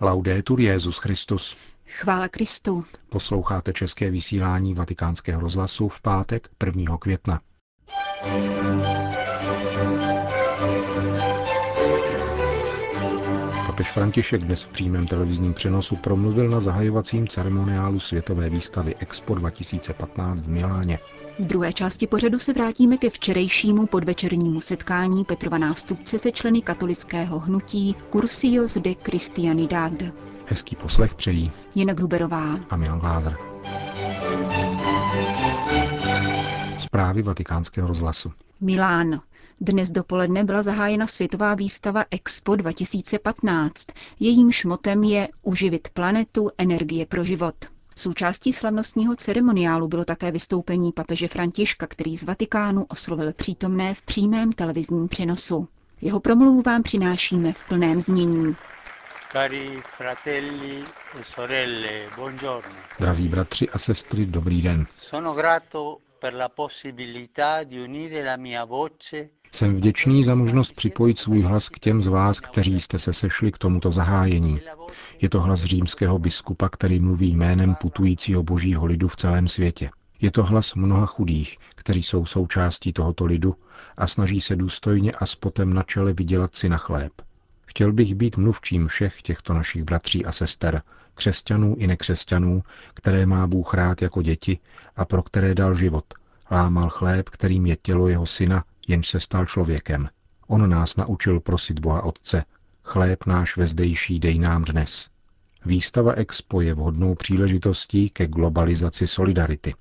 Laudetur Jezus Christus. Chvála Kristu. Posloucháte české vysílání Vatikánského rozhlasu v pátek 1. května. Papež František dnes v přímém televizním přenosu promluvil na zahajovacím ceremoniálu světové výstavy Expo 2015 v Miláně. V druhé části pořadu se vrátíme ke včerejšímu podvečernímu setkání Petrova nástupce se členy katolického hnutí Cursios de Christianidad. Hezký poslech přejí Jena Gruberová a Milan Glázer. Zprávy vatikánského rozhlasu. Milán. Dnes dopoledne byla zahájena světová výstava Expo 2015. Jejím šmotem je Uživit planetu, energie pro život. Součástí slavnostního ceremoniálu bylo také vystoupení papeže Františka, který z Vatikánu oslovil přítomné v přímém televizním přenosu. Jeho promluvu vám přinášíme v plném znění. Cari fratelli e sorelle, buongiorno. Drazí bratři a sestry, dobrý den. Sono grato Jsem vděčný za možnost připojit svůj hlas k těm z vás, kteří jste se sešli k tomuto zahájení. Je to hlas římského biskupa, který mluví jménem putujícího božího lidu v celém světě. Je to hlas mnoha chudých, kteří jsou součástí tohoto lidu a snaží se důstojně a s potem na čele vydělat si na chléb. Chtěl bych být mluvčím všech těchto našich bratří a sester, křesťanů i nekřesťanů, které má Bůh rád jako děti a pro které dal život. Lámal chléb, kterým je tělo jeho syna, jenž se stal člověkem. On nás naučil prosit Boha Otce, chléb náš vezdejší dej nám dnes. Výstava Expo je vhodnou příležitostí ke globalizaci solidarity.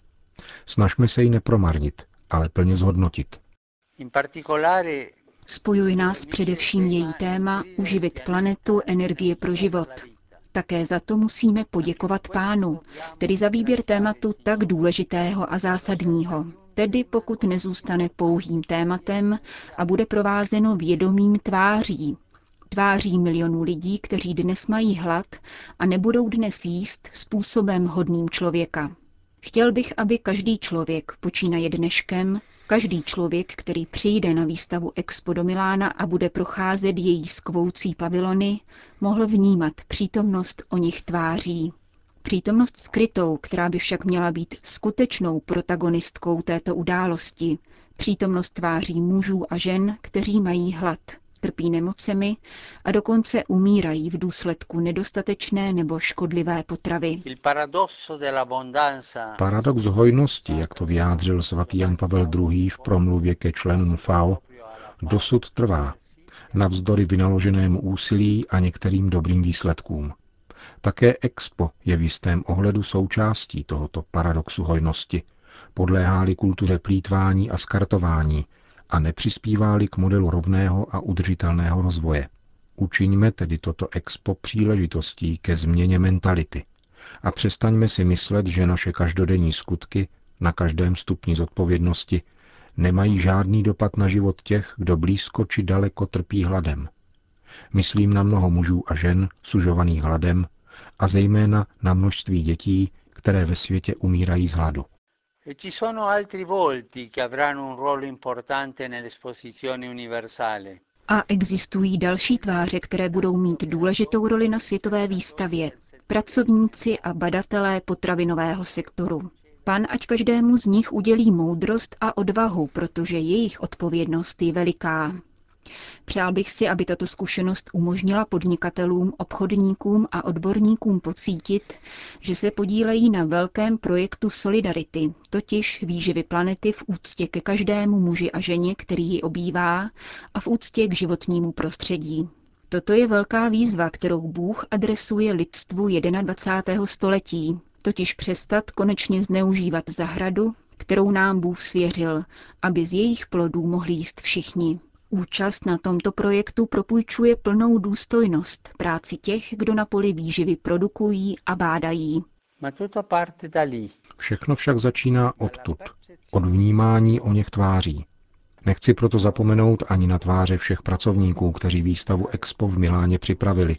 Snažme se ji nepromarnit, ale plně zhodnotit. in particolare Spojuje nás především její téma Uživit planetu, energie pro život. Také za to musíme poděkovat pánu, tedy za výběr tématu tak důležitého a zásadního. Tedy pokud nezůstane pouhým tématem a bude provázeno vědomím tváří. Tváří milionů lidí, kteří dnes mají hlad a nebudou dnes jíst způsobem hodným člověka. Chtěl bych, aby každý člověk, počínaje dneškem, každý člověk, který přijde na výstavu Expo do Milána a bude procházet její skvoucí pavilony, mohl vnímat přítomnost o nich tváří. Přítomnost skrytou, která by však měla být skutečnou protagonistkou této události. Přítomnost tváří mužů a žen, kteří mají hlad, trpí nemocemi a dokonce umírají v důsledku nedostatečné nebo škodlivé potravy. Paradox hojnosti, jak to vyjádřil svatý Jan Pavel II. v promluvě ke členům FAO, dosud trvá, navzdory vynaloženému úsilí a některým dobrým výsledkům. Také Expo je v jistém ohledu součástí tohoto paradoxu hojnosti, podléhá-li kultuře plítvání a skartování a nepřispívá-li k modelu rovného a udržitelného rozvoje. Učiňme tedy toto Expo příležitostí ke změně mentality a přestaňme si myslet, že naše každodenní skutky na každém stupni zodpovědnosti nemají žádný dopad na život těch, kdo blízko či daleko trpí hladem. Myslím na mnoho mužů a žen sužovaných hladem a zejména na množství dětí, které ve světě umírají z hladu. E ci sono altri volti che avranno un ruolo importante nell'esposizione universale. A existují další tváře, které budou mít důležitou roli na světové výstavě. Pracovníci a badatelé potravinového sektoru. Pan ať každému z nich udělí moudrost a odvahu, protože jejich odpovědnost je veliká. Přál bych si, aby tato zkušenost umožnila podnikatelům, obchodníkům a odborníkům pocítit, že se podílejí na velkém projektu Solidarity, totiž výživy planety v úctě ke každému muži a ženě, který ji obývá, a v úctě k životnímu prostředí. Toto je velká výzva, kterou Bůh adresuje lidstvu 21. století, totiž přestat konečně zneužívat zahradu, kterou nám Bůh svěřil, aby z jejich plodů mohli jíst všichni. Účast na tomto projektu propůjčuje plnou důstojnost práci těch, kdo na poli výživy produkují a bádají. Všechno však začíná odtud, od vnímání o něch tváří. Nechci proto zapomenout ani na tváře všech pracovníků, kteří výstavu Expo v Miláně připravili,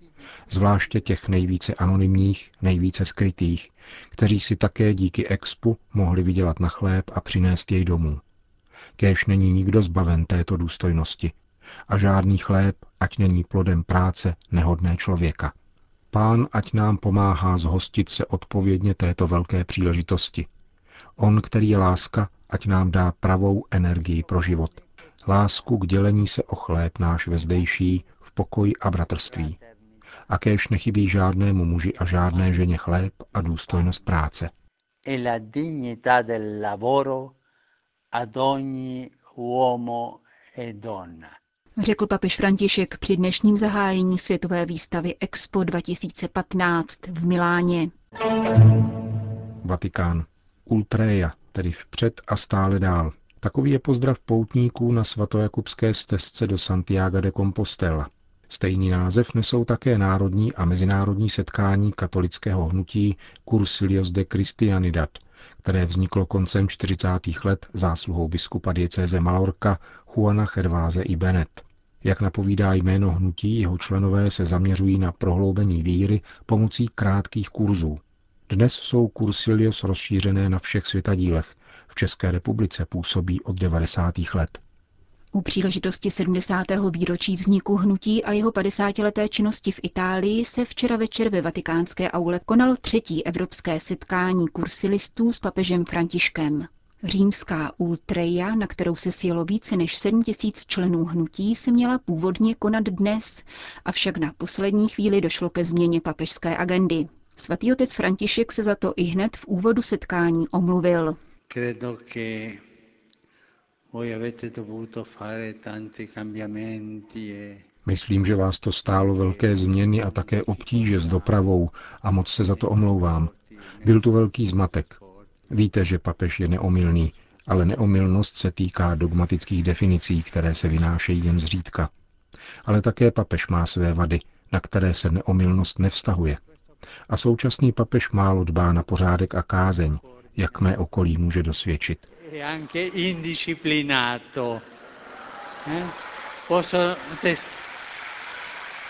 zvláště těch nejvíce anonymních, nejvíce skrytých, kteří si také díky Expu mohli vydělat na chléb a přinést jej domů. Kéž není nikdo zbaven této důstojnosti a žádný chléb, ať není plodem práce nehodné člověka. Pán ať nám pomáhá zhostit se odpovědně této velké příležitosti. On, který je láska, ať nám dá pravou energii pro život. Lásku k dělení se o chléb náš vezdejší v pokoji a bratrství. A kéž nechybí žádnému muži a žádné ženě chléb a důstojnost práce. e la dignità del lavoro ad ogni uomo e donna. Řekl papež František při dnešním zahájení světové výstavy Expo 2015 v Miláně. Vatikán. Ultreja, tedy vpřed a stále dál. Takový je pozdrav poutníků na svatojakubské stezce do Santiago de Compostela. Stejný název nesou také národní a mezinárodní setkání katolického hnutí Cursilios de Christianidad, které vzniklo koncem 40. let zásluhou biskupa diecéze Malorka Juana Gerváze i Benet. Jak napovídá jméno hnutí, jeho členové se zaměřují na prohloubení víry pomocí krátkých kurzů. Dnes jsou Cursilios rozšířené na všech světadílech. V České republice působí od 90. let. U příležitosti 70. výročí vzniku hnutí a jeho 50-leté činnosti v Itálii se včera večer ve vatikánské aule konalo třetí evropské setkání kursilistů s papežem Františkem. Římská ultreja, na kterou se sjelo více než 7 tisíc členů hnutí, se měla původně konat dnes, avšak na poslední chvíli došlo ke změně papežské agendy. Svatý otec František se za to i hned v úvodu setkání omluvil. Myslím, že vás to stálo velké změny a také obtíže s dopravou a moc se za to omlouvám. Byl tu velký zmatek. Víte, že papež je neomylný, ale neomylnost se týká dogmatických definicí, které se vynášejí jen zřídka. Ale také papež má své vady, na které se neomylnost nevztahuje. A současný papež málo dbá na pořádek a kázeň, jak mé okolí může dosvědčit. E anche indisciplinato. Eh?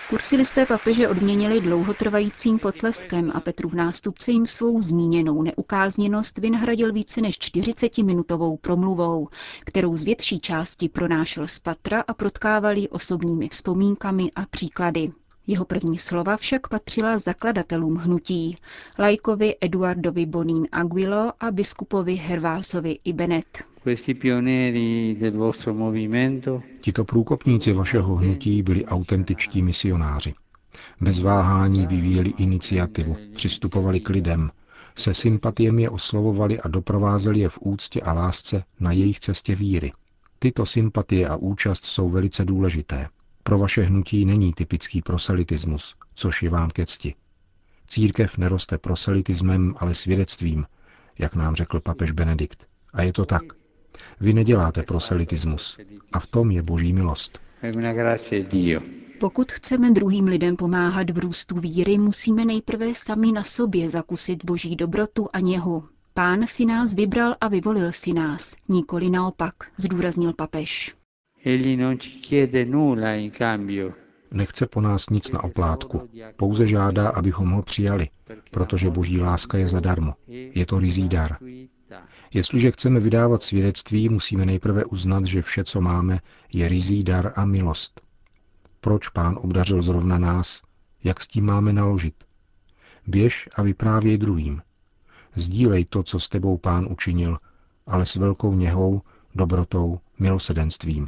Kursilisté papeže odměnili dlouhotrvajícím potleskem a Petrův nástupce jim svou zmíněnou neukázněnost vynahradil více než 40-minutovou promluvou, kterou z větší části pronášel z patra a protkával ji osobními vzpomínkami a příklady. Jeho první slova však patřila zakladatelům hnutí, lajkovi Eduardovi Bonín Aguilo a biskupovi Hervásovi i Benet. questi pionieri del vostro movimento Tito průkopníci vašeho hnutí byli autentičtí misionáři. Bez váhání vyvíjeli iniciativu, přistupovali k lidem, se sympatiemi je oslovovali a doprovázeli je v úctě a lásce na jejich cestě víry. Tyto sympatie a účast jsou velice důležité. Pro vaše hnutí není typický proselitismus, což je vám ke cti. Církev neroste proselitismem, ale svědectvím, jak nám řekl papež Benedikt. A je to tak. Vy neděláte proselitismus. A v tom je boží milost. Pokud chceme druhým lidem pomáhat v růstu víry, musíme nejprve sami na sobě zakusit boží dobrotu a něhu. Pán si nás vybral a vyvolil si nás, nikoli naopak, zdůraznil papež. Nechce po nás nic na oplátku, pouze žádá, abychom ho přijali, protože boží láska je zadarmo. Je to rizí dar. Jestliže chceme vydávat svědectví, musíme nejprve uznat, že vše, co máme, je rizí dar a milost. Proč pán obdařil zrovna nás? Jak s tím máme naložit? Běž a vyprávěj druhým. Sdílej to, co s tebou pán učinil, ale s velkou něhou, dobrotou, milosedenstvím.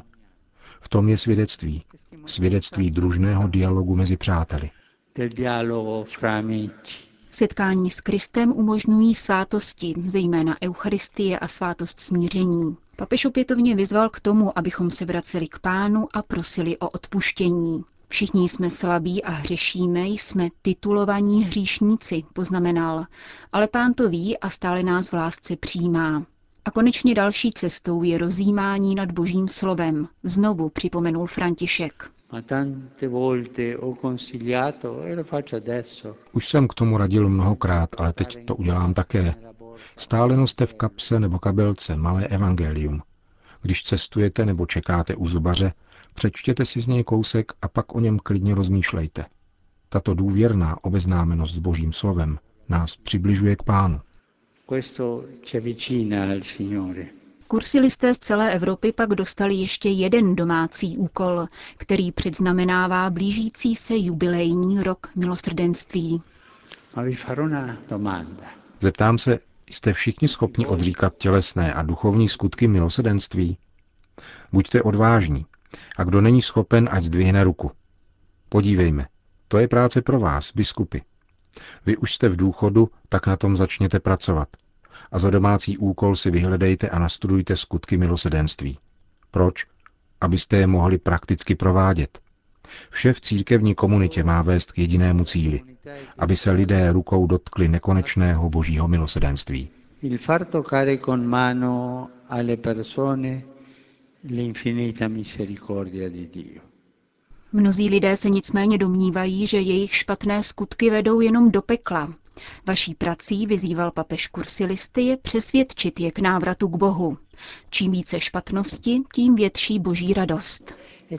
V tom je svědectví. Svědectví družného dialogu mezi přáteli. del dialogo fra amici. Setkání s Kristem umožňují svátosti, zejména Eucharistie a svátost smíření. Papež opětovně vyzval k tomu, abychom se vraceli k pánu a prosili o odpuštění. Všichni jsme slabí a hřešíme, jsme titulovaní hříšníci, poznamenal. Ale pán to ví a stále nás v lásce přijímá. A konečně další cestou je rozjímání nad božím slovem, znovu připomenul František. Ma tante volte ho consigliato e lo faccio adesso. Už jsem k tomu radil mnohokrát, ale teď to udělám také. Stále noste v kapse nebo kabelce malé evangelium. Když cestujete nebo čekáte u zubaře, přečtěte si z něj kousek a pak o něm klidně rozmýšlejte. Tato důvěrná obeznámenost s Božím slovem nás přibližuje k Pánu. Kursilisté z celé Evropy pak dostali ještě jeden domácí úkol, který předznamenává blížící se jubilejní rok milosrdenství. Zeptám se, jste všichni schopni odříkat tělesné a duchovní skutky milosrdenství? Buďte odvážní. A kdo není schopen, ať zdvihne ruku. Podívejme, to je práce pro vás, biskupy. Vy už jste v důchodu, tak na tom začněte pracovat. A za domácí úkol si vyhledejte a nastudujte skutky milosedenství. Proč? Abyste je mohli prakticky provádět. Vše v církevní komunitě má vést k jedinému cíli, aby se lidé rukou dotkli nekonečného božího milosedenství. L'infinita misericordia di Dio. Mnozí lidé se nicméně domnívají, že jejich špatné skutky vedou jenom do pekla. Vaší prací, vyzýval papež kursilisty, je přesvědčit je k návratu k Bohu. Čím více špatnosti, tím větší boží radost. E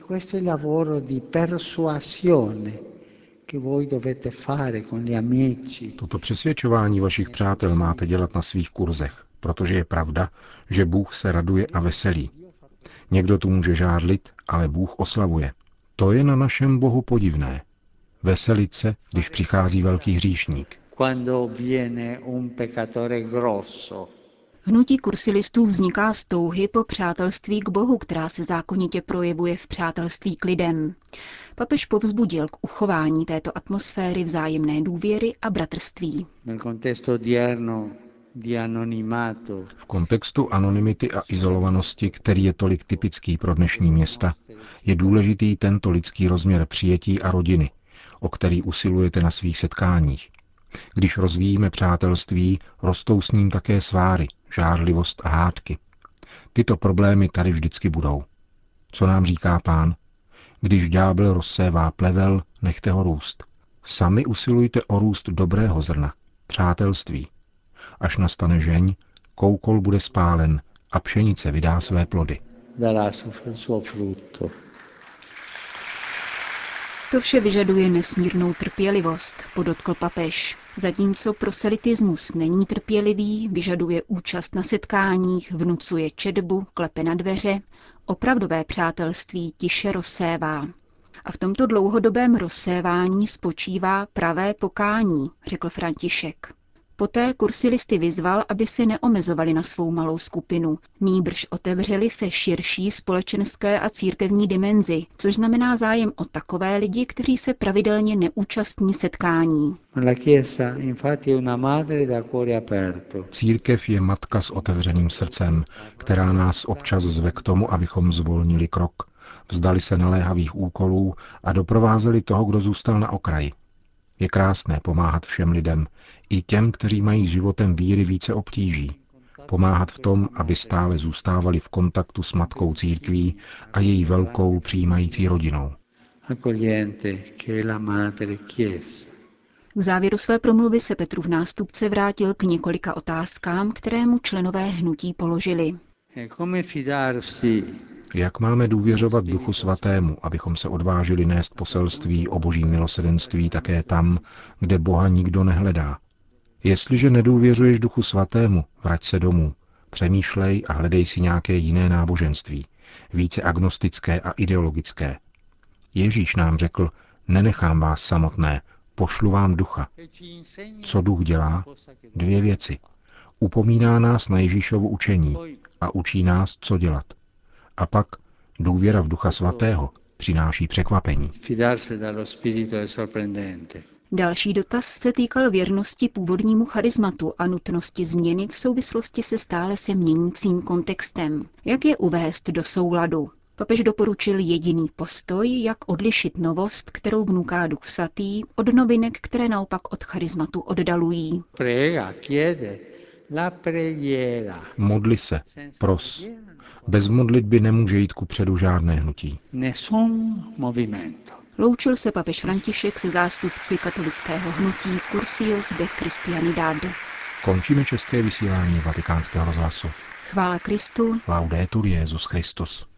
Toto přesvědčování vašich přátel máte dělat na svých kurzech, protože je pravda, že Bůh se raduje a veselí. Někdo tu může žádlit, ale Bůh oslavuje. To je na našem Bohu podivné. Veselit se, když přichází velký hříšník. Hnutí kursilistů vzniká z touhy po přátelství k Bohu, která se zákonitě projevuje v přátelství k lidem. Papež povzbudil k uchování této atmosféry vzájemné důvěry a bratrství. V kontextu anonymity a izolovanosti, který je tolik typický pro dnešní města, je důležitý tento lidský rozměr přijetí a rodiny, o který usilujete na svých setkáních. Když rozvíjíme přátelství, rostou s ním také sváry, žárlivost a hádky. Tyto problémy tady vždycky budou. Co nám říká pán? Když ďábel rozsévá plevel, nechte ho růst. Sami usilujte o růst dobrého zrna, přátelství, Až nastane žeň, koukol bude spálen a pšenice vydá své plody. To vše vyžaduje nesmírnou trpělivost, podotkl papež. Zatímco proselitismus není trpělivý, vyžaduje účast na setkáních, vnucuje četbu, klepe na dveře, opravdové přátelství tiše rozsévá. A v tomto dlouhodobém rozsévání spočívá pravé pokání, řekl František. Poté kursilisty vyzval, aby se neomezovali na svou malou skupinu, nýbrž otevřeli se širší společenské a církevní dimenzi, což znamená zájem o takové lidi, kteří se pravidelně neúčastní setkání. Církev je matka s otevřeným srdcem, která nás občas zve k tomu, abychom zvolnili krok, vzdali se naléhavých úkolů a doprovázeli toho, kdo zůstal na okraji. Je krásné pomáhat všem lidem, i těm, kteří mají životem víry více obtíží. Pomáhat v tom, aby stále zůstávali v kontaktu s matkou církví a její velkou přijímající rodinou. K závěru své promluvy se Petru v nástupce vrátil k několika otázkám, které mu členové hnutí položili. E jak máme důvěřovat Duchu Svatému, abychom se odvážili nést poselství o božím milosedenství také tam, kde Boha nikdo nehledá? Jestliže nedůvěřuješ Duchu Svatému, vrať se domů, přemýšlej a hledej si nějaké jiné náboženství, více agnostické a ideologické. Ježíš nám řekl, nenechám vás samotné, pošlu vám ducha. Co duch dělá? Dvě věci. Upomíná nás na Ježíšovu učení a učí nás, co dělat. A pak důvěra v Ducha Svatého přináší překvapení. Další dotaz se týkal věrnosti původnímu charizmatu a nutnosti změny v souvislosti se stále se měnícím kontextem. Jak je uvést do souladu? Papež doporučil jediný postoj, jak odlišit novost, kterou vnuká Duch Svatý, od novinek, které naopak od charizmatu oddalují. Modli se, pros. Bez modlitby nemůže jít ku předu žádné hnutí. Loučil se papež František se zástupci katolického hnutí Cursios de Christianidad. Končíme české vysílání vatikánského rozhlasu. Chvála Kristu. Laudetur Jezus Christus.